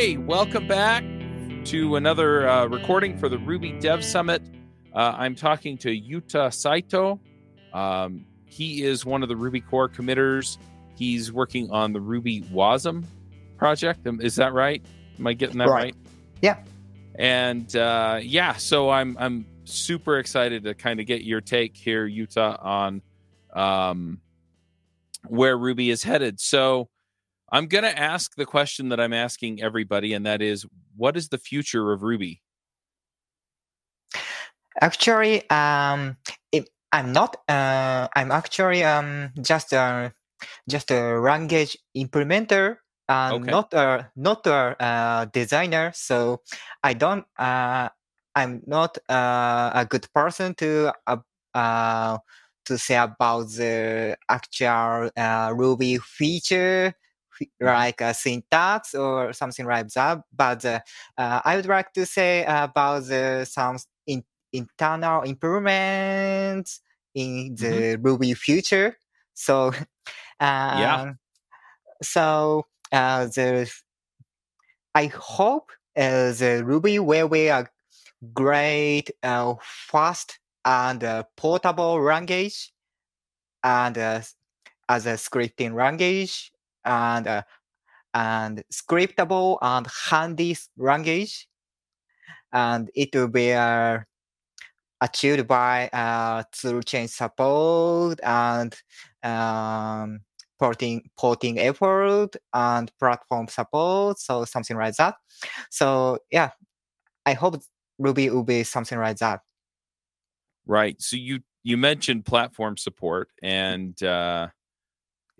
Hey, welcome back to another uh, recording for the Ruby Dev Summit. Uh, I'm talking to Yuta Saito. Um, he is one of the Ruby core committers. He's working on the Ruby WASM project. Is that right? Am I getting that right? Right. Yeah. And uh, yeah, so I'm I'm super excited to kind of get your take here, Yuta, on um, where Ruby is headed. So I'm going to ask the question that I'm asking everybody, and that is, what is the future of Ruby? Actually, um, I'm not. Uh, I'm actually um just a just a language implementer and Okay. not a not a uh, designer. So I don't. Uh, I'm not uh, a good person to uh, uh to say about the actual uh, Ruby feature. Like a syntax or something like that, but uh, uh, I would like to say about the some in, internal improvements in the Ruby future. So, um, so uh, the I hope uh, the Ruby will be a great, uh, fast and uh, portable language, and uh, as a scripting language, and uh, and scriptable and handy language, and it will be uh, achieved by uh, tool chain support and um, porting porting effort and platform support, so something like that. So yeah, I hope Ruby will be something like that. Right. So you you mentioned platform support, and uh,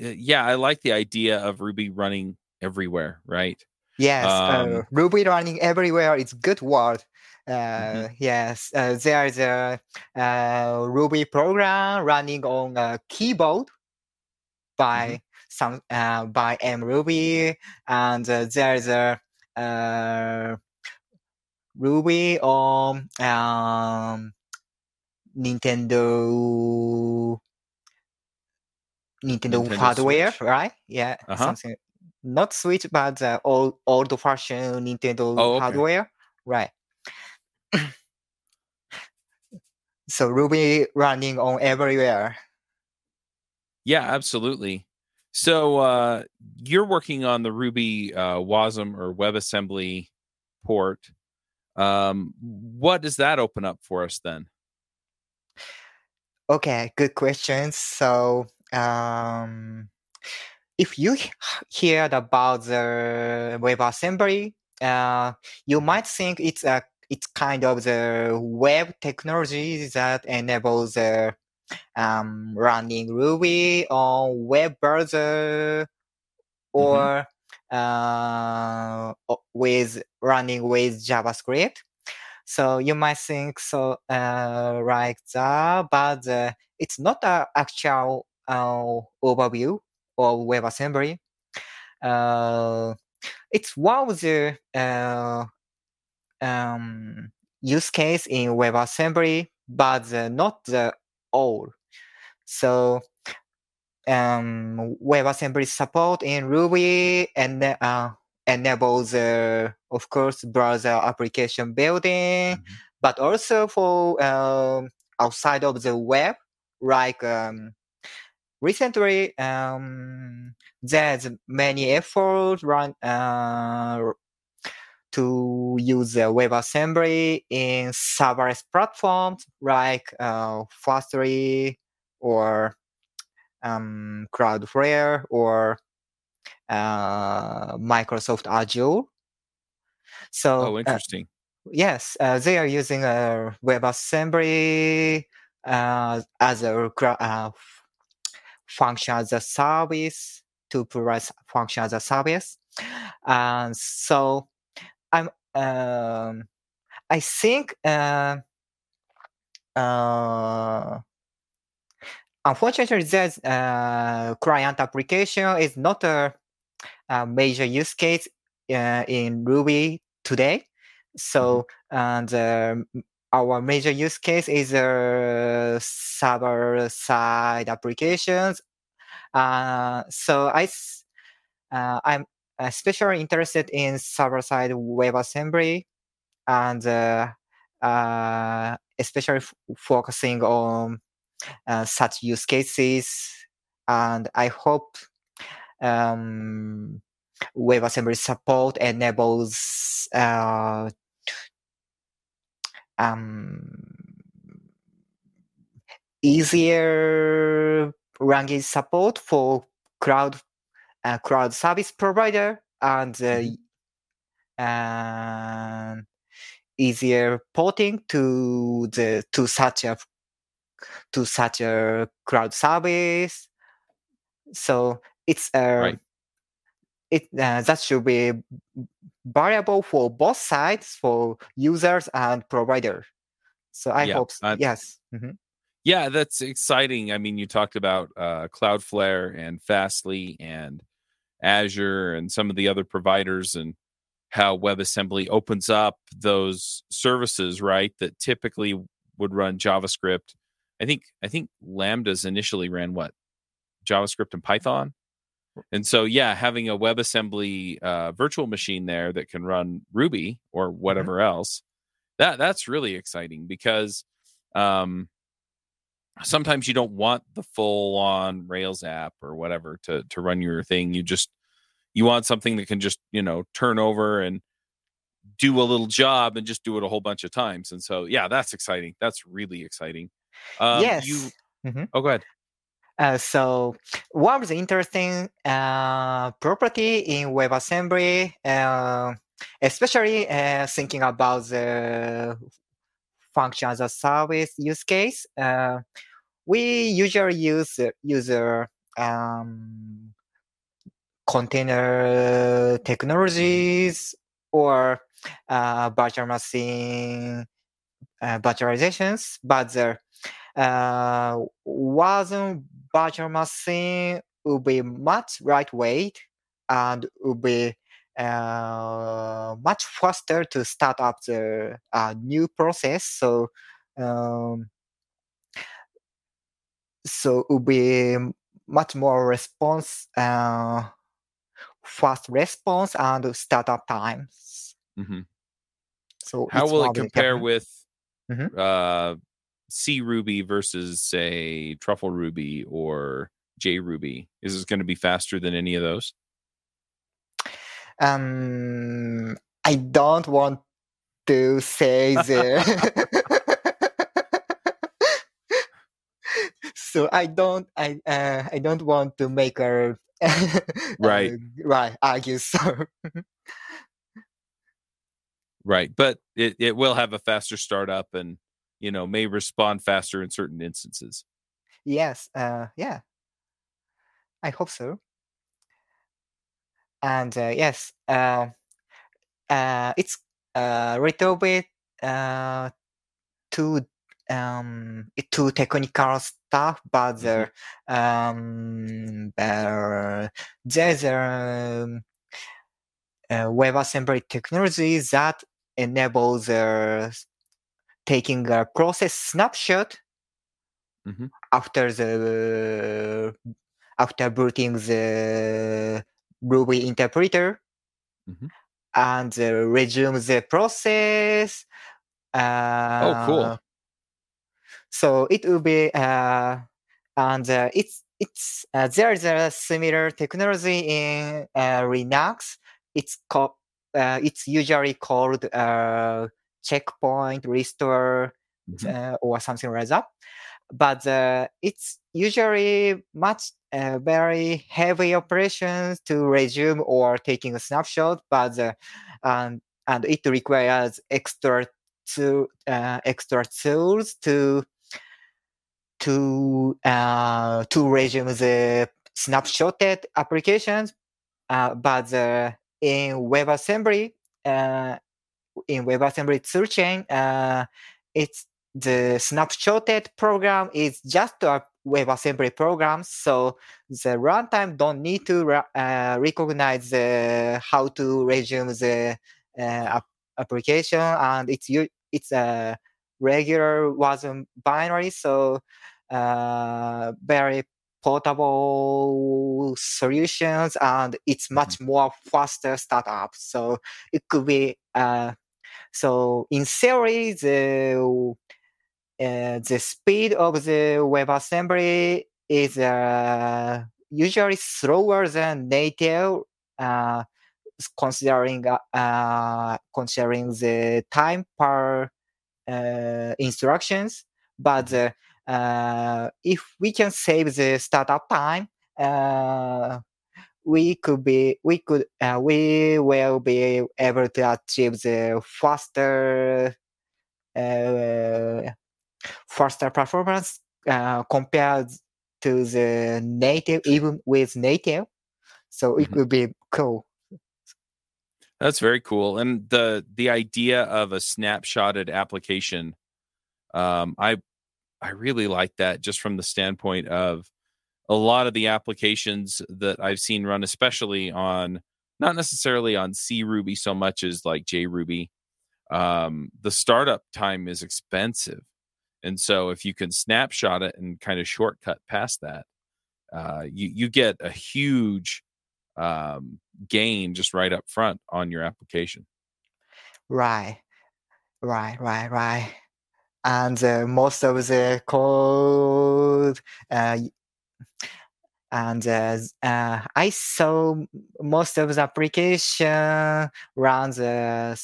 yeah, I like the idea of Ruby running everywhere. Right. Yes, uh, Um, Ruby running everywhere is good word. Uh, Mhm. Yes, uh, there is a uh, Ruby program running on a keyboard by some uh, by mruby, and uh, there is a uh, Ruby on um, Nintendo Nintendo, Nintendo hardware, Switch? right? Yeah, Uh-huh. something not Switch, but the old old fashioned Nintendo Oh, okay. hardware, right? so Ruby running on everywhere. Yeah, absolutely. So uh, you're working on the Ruby uh, WASM or WebAssembly port. Um, what does that open up for us then? Okay, good question. So, um, if you heard about the WebAssembly, uh, you might think it's a it's kind of the web technology that enables the um, running Ruby on web browser or uh, with running with JavaScript. So you might think so uh, like that, but uh, it's not an actual uh, overview of WebAssembly. Uh, it's one of the uh, um, use case in WebAssembly, but uh, not the all. So um, WebAssembly support in Ruby and uh, enables, uh, of course, browser application building, Mhm. but also for um, outside of the web, like um, recently um, there's many efforts run uh, to use uh, WebAssembly in serverless platforms like uh, Fastly or um, Cloudflare or uh, Microsoft Azure. So Oh, uh, interesting. yes, uh, they are using uh, WebAssembly uh, as a uh, function as a service to provide function as a service. And so I'm um, I think uh, uh, unfortunately there's uh, client application is not a, a major use case uh, in Ruby today. So and um, our major use case is uh, server side applications. Uh, so I uh, I'm especially interested in server-side WebAssembly and uh, uh, especially f- focusing on uh, such use cases. And I hope um, WebAssembly support enables uh, um, easier language support for cloud uh, cloud service provider and uh, and easier porting to the to such a to such a cloud service. So it's a Right. It uh, that should be variable for both sides for users and provider. So I Yeah, hope s- uh, yes. Mhm. Yeah, that's exciting. I mean, you talked about uh, Cloudflare and Fastly and Azure and some of the other providers and how WebAssembly opens up those services, right? That typically would run JavaScript. I think I think Lambdas initially ran what JavaScript and Python, and so yeah, having a WebAssembly uh, virtual machine there that can run Ruby or whatever else, that that's really exciting because um, sometimes you don't want the full on Rails app or whatever to to run your thing. You just you want something that can just you know turn over and do a little job and just do it a whole bunch of times. And so yeah, that's exciting. That's really exciting. Um, yes. You mm-hmm. oh go ahead. Uh, so one of the interesting uh, property in WebAssembly, uh, especially uh, thinking about the function as a service use case, uh, we usually use user um, container technologies or uh, virtual machine virtualizations, but there wasn't virtual machine would be much lightweight and would be uh, much faster to start up the uh, new process. So, um, so it would be much more response, uh, fast response and startup times. Mhm. So How will it compare with Mhm. C Ruby versus say Truffle Ruby or J Ruby? Is this going to be faster than any of those? Um, I don't want to say the. so I don't. I uh, I don't want to make a. Right. uh, right. Argue. So Right, but it, it will have a faster startup and you know may respond faster in certain instances. yes. Uh, yeah. I hope so. And uh, yes. Uh, uh, it's a little bit uh, too um too technical stuff, but the um there, there's a um, uh, WebAssembly technology that enables uh, taking a process snapshot Mhm. after the after booting the Ruby interpreter Mhm. and uh, resume the process. Uh, Oh, cool. So it will be uh, and uh, it's it's uh, there is a similar technology in uh, Linux. It's called uh, it's usually called uh, checkpoint restore Mhm. uh, or something like that. But uh, it's usually much uh, very heavy operations to resume or taking a snapshot. But uh, and and it requires extra to uh, extra tools to to uh, to resume the snapshotted applications. Uh, but uh, in WebAssembly, uh, in WebAssembly toolchain, uh, it's the snapshotted program is just a WebAssembly program, so the runtime don't need to uh, recognize the, how to resume the uh, app- application, and it's it's a regular wasm binary, so uh, very portable solutions and it's much more faster startup. So it could be uh, so in theory the uh, the speed of the WebAssembly is uh, usually slower than native, uh, considering uh, considering the time per uh, instructions. But uh, if we can save the startup time, uh, we could be we could we will be able to achieve the faster faster performance uh, compared to the native, even with native. So it mm-hmm. would be cool. That's very cool. And the the idea of a snapshotted application, um, I I really like that just from the standpoint of a lot of the applications that I've seen run, especially on not necessarily on C Ruby so much as like JRuby. Um, the startup time is expensive. And so if you can snapshot it and kind of shortcut past that, uh, you you get a huge um, gain just right up front on your application. Right, right, right, right. And uh, most of the code, uh, and uh, uh, I saw most of the application runs uh,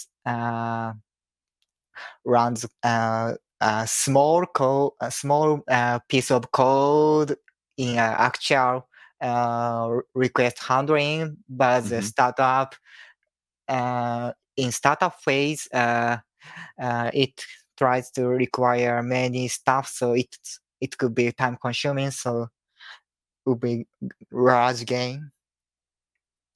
runs uh, a small code, a small uh, piece of code in uh, actual uh, request handling, but mm-hmm. the startup uh, in startup phase, uh, uh, it tries to require many stuff, so it it could be time consuming. So be large gain.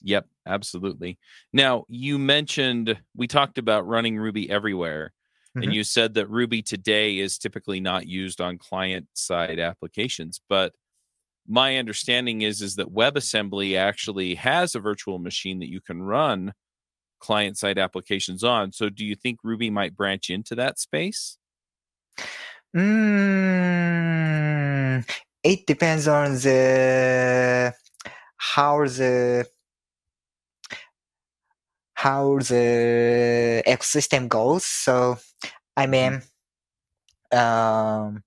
Yep, absolutely. Now you mentioned we talked about running Ruby everywhere. Mm-hmm. And you said that Ruby today is typically not used on client side applications, but my understanding is is that WebAssembly actually has a virtual machine that you can run client side applications on. So do you think Ruby might branch into that space? Mm, it depends on the how the how the ecosystem goes. So, I mm-hmm. mean, um,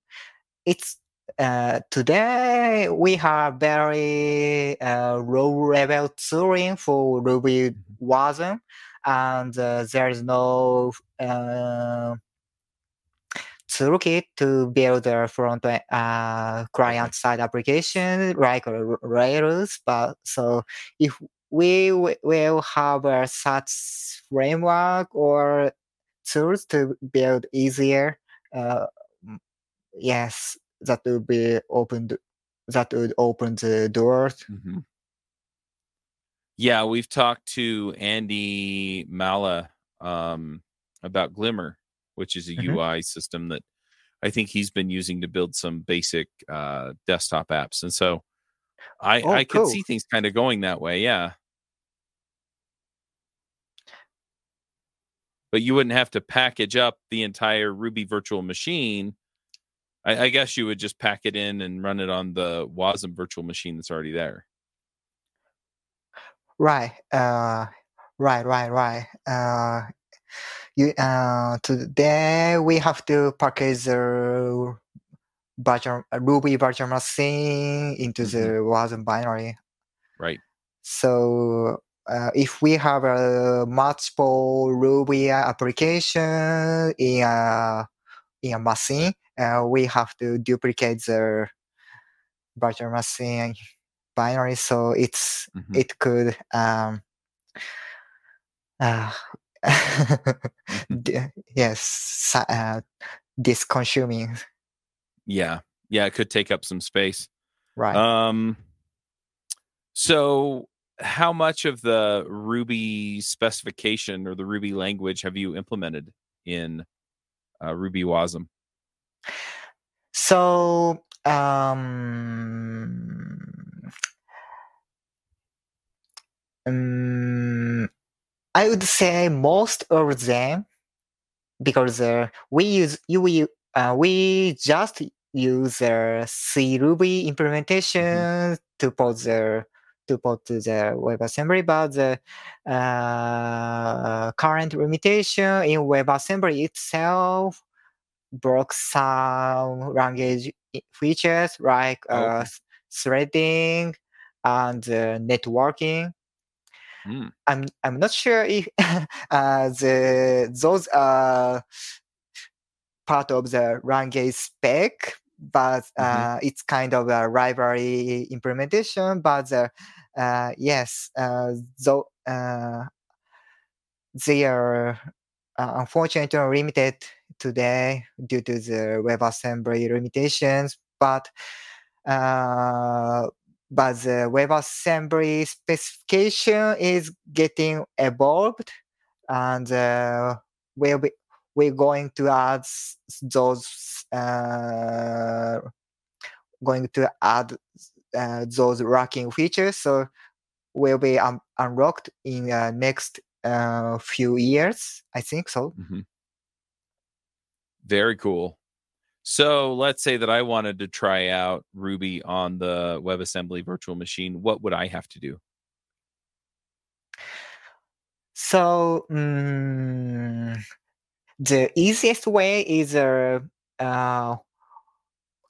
it's uh, today we have very uh, low level tooling for Ruby mm-hmm. Wasm, and uh, there is no uh, toolkit to build a front uh, client side application like Rails. But so if we will have a such framework or tools to build easier. Uh, yes, that would be opened. That would open the doors. Mm-hmm. Yeah, we've talked to Andy Maleh um, about Glimmer, which is a mm-hmm. UI system that I think he's been using to build some basic uh, desktop apps. And so I, oh, I could see things kind of going that way. Yeah. but you wouldn't have to package up the entire Ruby virtual machine. I, I, guess you would just pack it in and run it on the Wasm virtual machine that's already there. Right. Uh, right. Right. Right. Uh, you uh, today we have to package the virtual, Ruby virtual machine into mm-hmm. the Wasm binary. Right. So uh, if we have a multiple Ruby application in a in a machine, uh, we have to duplicate the virtual machine binary, so it's mm-hmm. it could um, uh, yes, uh, this consuming. Yeah, yeah, it could take up some space. Right. Um. So how much of the Ruby specification or the Ruby language have you implemented in uh, Ruby Wasm? So, um, um, I would say most of them because uh, we use you uh, we just use uh, C Ruby implementation Mm-hmm. to put the to put to the WebAssembly, but the uh, current limitation in WebAssembly itself broke some language features like uh, Okay. threading and uh, networking. Mm. I'm I'm not sure if uh, the those are part of the language spec, but Mhm. uh, it's kind of a library implementation. But uh, uh, yes, uh, though uh, they are uh, unfortunately limited today due to the WebAssembly limitations. But uh, but the WebAssembly specification is getting evolved, and uh, we'll be we're going to add those uh, going to add uh, those racking features. So will be um, unlocked in uh, next uh, few years. I think so. hmm Very cool. So let's say that I wanted to try out Ruby on the WebAssembly virtual machine. What would I have to do? So mm, the easiest way is uh, uh,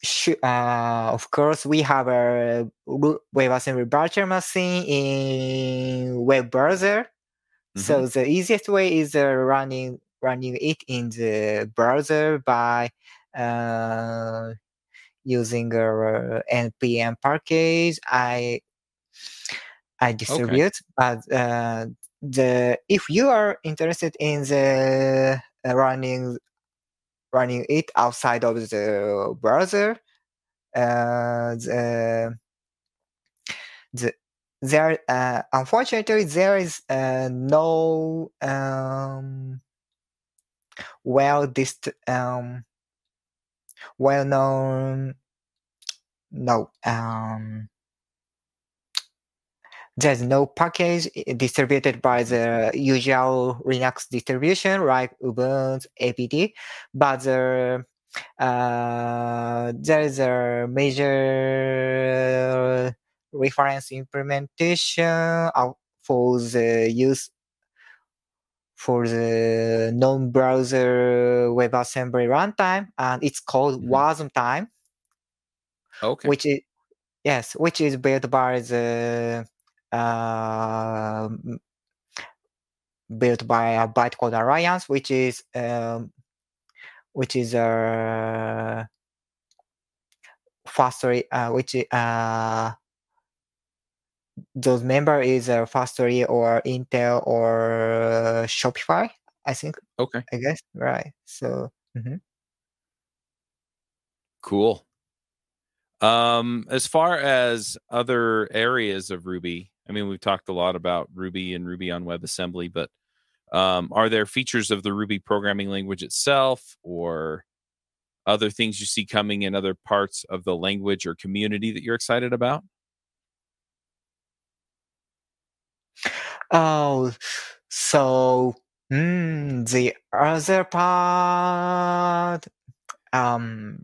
sh- uh, of course we have a WebAssembly virtual machine in web browser. So the easiest way is uh, running running it in the browser by using a npm package. I I distribute, but uh, the if you are interested in the uh, running running it outside of the browser, uh, the, the there uh, unfortunately there is uh, no um, well dist um, well known no um, there's no package distributed by the usual Linux distribution like Ubuntu APT, but the, uh, there is a major reference implementation of- for the use for the non-browser WebAssembly runtime, and it's called Mhm. Wasmtime Okay. which is yes, which is built by the uh, built by a Bytecode Alliance, which is um, which is a factory, uh, which uh, those member is a factory or Intel or Shopify, I think, okay. I guess, right? So. mhm. Cool. Um, as far as other areas of Ruby, I mean, we've talked a lot about Ruby and Ruby on WebAssembly, but um, are there features of the Ruby programming language itself or other things you see coming in other parts of the language or community that you're excited about? Oh, so mm, the other part, um,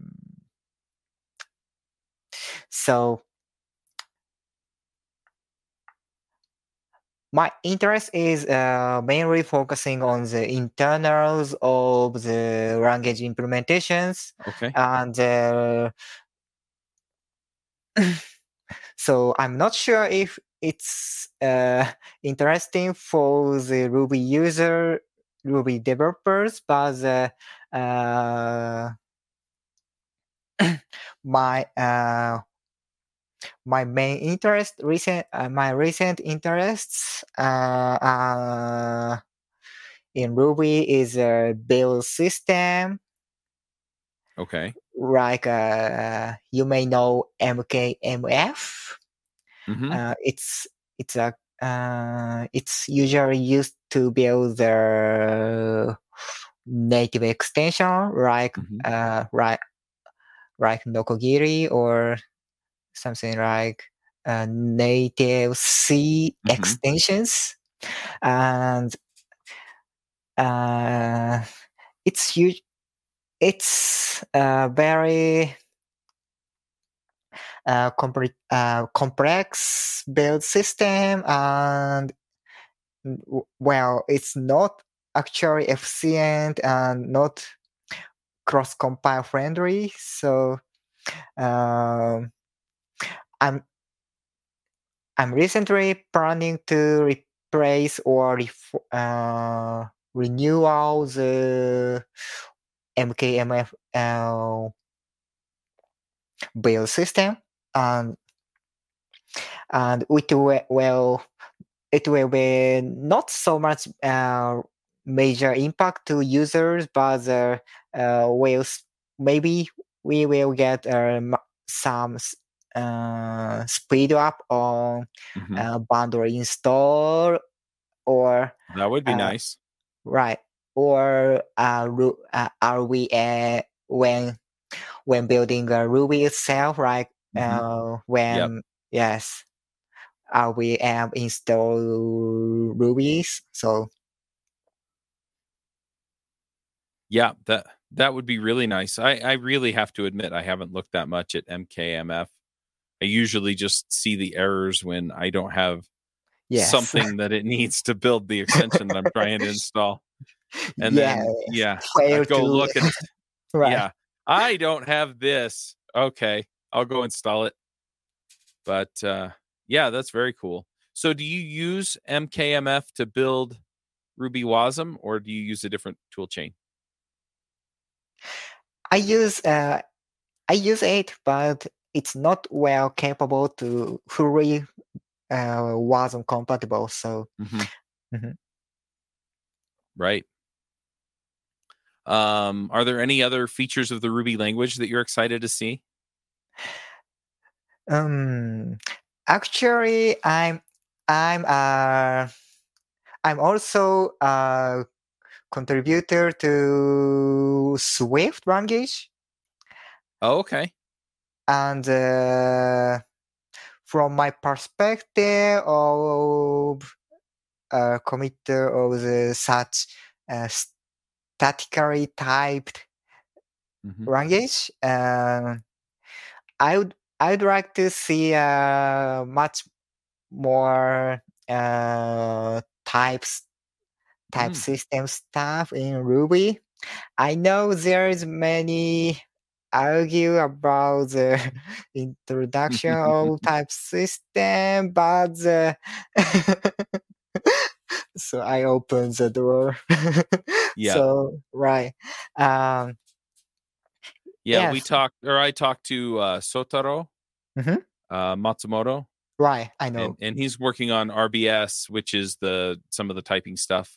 so my interest is uh, mainly focusing on the internals of the language implementations Okay. and uh, so i'm not sure if it's uh, interesting for the ruby user ruby developers but uh, uh, my uh, my main interest recent uh, my recent interests uh, uh, in ruby is a build system Okay. like uh, you may know mkmf hmm uh, it's it's a uh, it's usually used to build the native extension like Mhm. uh, like like Nokogiri or something like uh, native C Mhm. extensions, and uh, it's huge. It's uh, very uh, compre- uh, complex build system and well it's not actually efficient and not cross compile friendly. So um, i'm i'm recently planning to replace or ref- uh, renew all the mkmf uh, build system and and it will well it will be not so much uh, major impact to users but uh, uh, will maybe we will get um, some uh, speed up on Mhm. uh, bundle install or that would be uh, nice. right or uh, uh, are we uh, when when building a ruby itself right Mhm. uh, when yes are we um, install rubies so Yeah, that that would be really nice. I I really have to admit I haven't looked that much at MKMF. I usually just see the errors when I don't have yes something that it needs to build the extension that I'm trying to install. And yeah then yeah, I go look and right yeah, I don't have this. Okay, I'll go install it. But uh yeah, that's very cool. So do you use MKMF to build Ruby Wasm or do you use a different tool chain? i use uh, i use it but it's not well capable to fully uh, wasn't compatible so Mhm. Mhm. Right. Um, are there any other features of the Ruby language that you're excited to see? Um, actually, I'm I'm uh I'm also a contributor to Swift language, Oh, okay. and uh, from my perspective of a committer of the such uh, statically typed Mhm. language, uh, I would I would like to see uh, much more uh, types type Mm. system stuff in Ruby. I know there is many argue about the introduction of type system, but the so I open the door. Yeah. So right. Um, Yeah, we talked or I talked to uh Soutaro Mhm. uh Matsumoto right. I know. and, and he's working on RBS, which is the some of the typing stuff.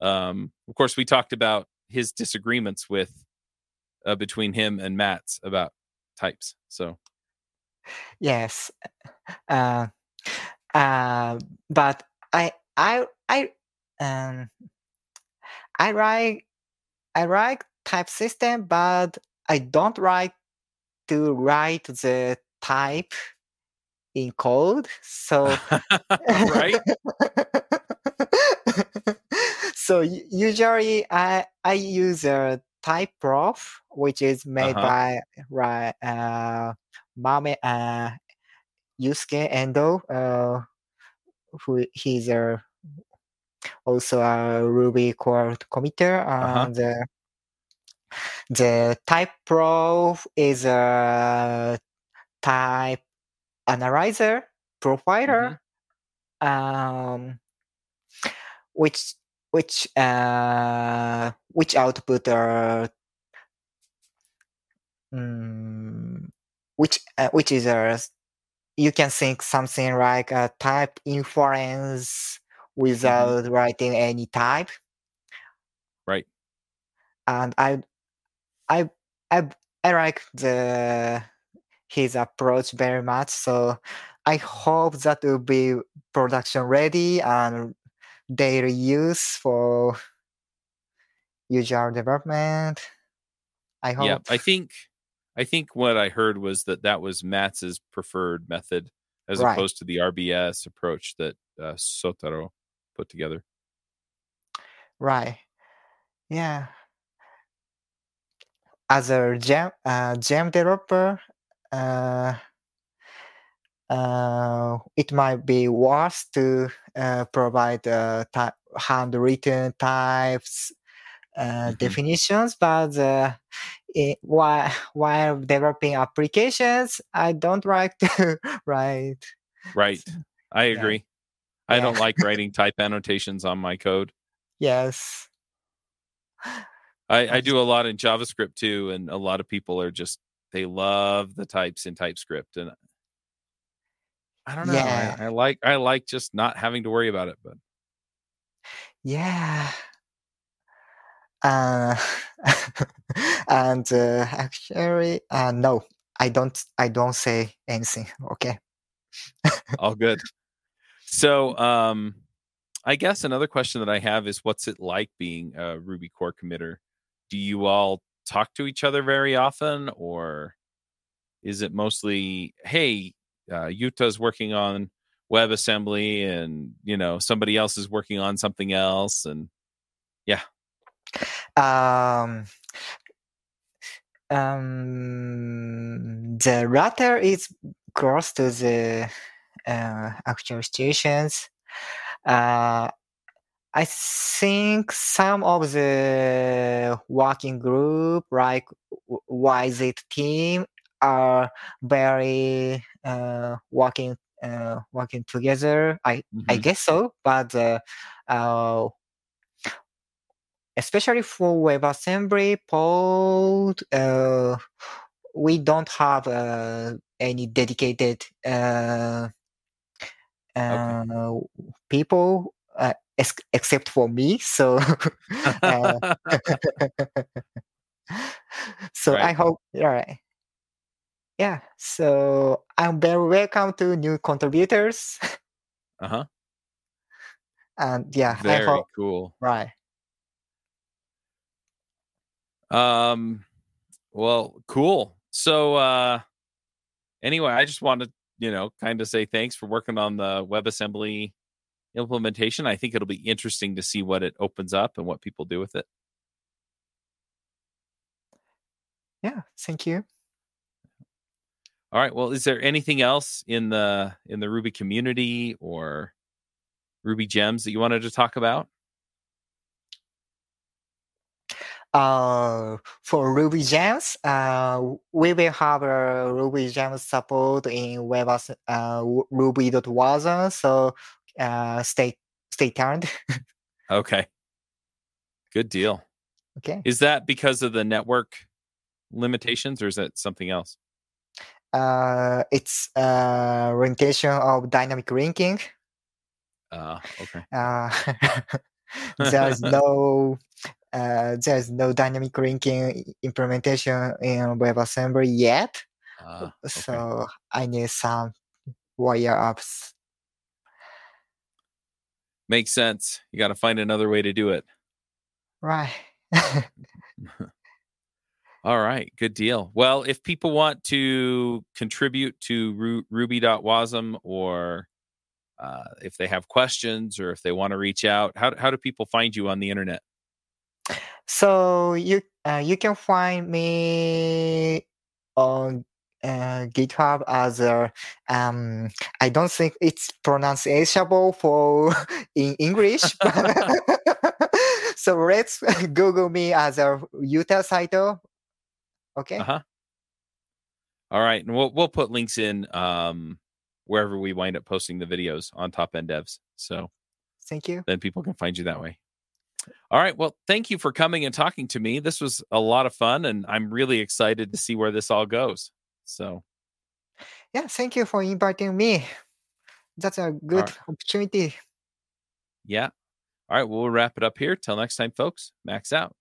Um of course we talked about his disagreements with uh between him and Matz about types. So Yes. Uh, uh, but I I I um I like I like type system, but I don't like to write the type in code. So right? so usually I I use a type prof, which is made Uh-huh. by right uh Mame uh Yusuke Endoh, uh who he's a also a Ruby core committer Uh-huh. and uh, the type prof is a type analyzer provider um which which uh which output are mm, which uh, which is a you can think something like a type inference without writing any type. Right. and i i i, I like the his approach very much so i hope that will be production ready and daily use for usual development i hope Yeah, I think I think what I heard was that that was Matz preferred method as Right. opposed to the RBS approach that uh, Soutaro put together. Right. Yeah. As a gem uh, gem developer, uh, uh, it might be worse to uh, provide uh, ty- handwritten types uh, Mhm. definitions, but uh, it, while while developing applications, I don't like to write. Right. I Yeah. agree. I Yeah. don't like writing type annotations on my code. Yes. I, I do a lot in JavaScript too, and a lot of people are just they love the types in TypeScript, and I don't know. Yeah. I, I like I like just not having to worry about it. But Yeah. Uh, and uh, actually, uh, no, I don't. I don't say anything. Okay. all good. So, um, I guess another question that I have is, what's it like being a Ruby core committer? Do you all talk to each other very often, or is it mostly, hey, uh, Yuta's working on WebAssembly, and you know somebody else is working on something else, and Um, um, the latter is close to the uh, actual situations. Uh, I think some of the working group, like YJIT team, are very uh, working uh, working together. I I Mhm. guess so, but uh, uh, especially for WebAssembly Pod, uh, we don't have uh, any dedicated uh, uh, people uh, ex- except for me. So, uh, so I Right. hope, all right. Yeah, so I'm very welcome to new contributors. uh huh. and yeah, I Very hope, cool. right. Um, well, cool. So, uh, anyway, I just wanted, you know, kind of say thanks for working on the WebAssembly implementation. I think it'll be interesting to see what it opens up and what people do with it. Yeah, thank you. All right. Well, is there anything else in the in the Ruby community or Ruby gems that you wanted to talk about? Uh, for Ruby Gems, uh, we will have a Ruby Gems support in Web uh, Ruby.wasm. So uh, stay stay tuned. Okay. Good deal. okay. Is that because of the network limitations or is that something else? Uh, it's uh, orientation of dynamic linking. Uh, okay. Uh, there's no uh, there's no dynamic linking implementation in WebAssembly yet. Uh, okay. So I need some wire ups. Makes sense. You got to find another way to do it. Right. All right, good deal. Well, if people want to contribute to Ru- Ruby.wasm or uh, if they have questions or if they want to reach out, how, how do people find you on the internet? so you uh, you can find me on uh, GitHub as a um I don't think it's pronunciable for in English. so let's Google me as a Yuta Saito. Okay. Uh huh. All right, and we'll we'll put links in um, wherever we wind up posting the videos on Top End Devs, so Thank you. then people can find you that way. All right. Well, thank you for coming and talking to me. This was a lot of fun, and I'm really excited to see where this all goes. So, Yeah, thank you for inviting me. That's a good right. opportunity. yeah. All right. Well, we'll wrap it up here. Till next time, folks. Max out.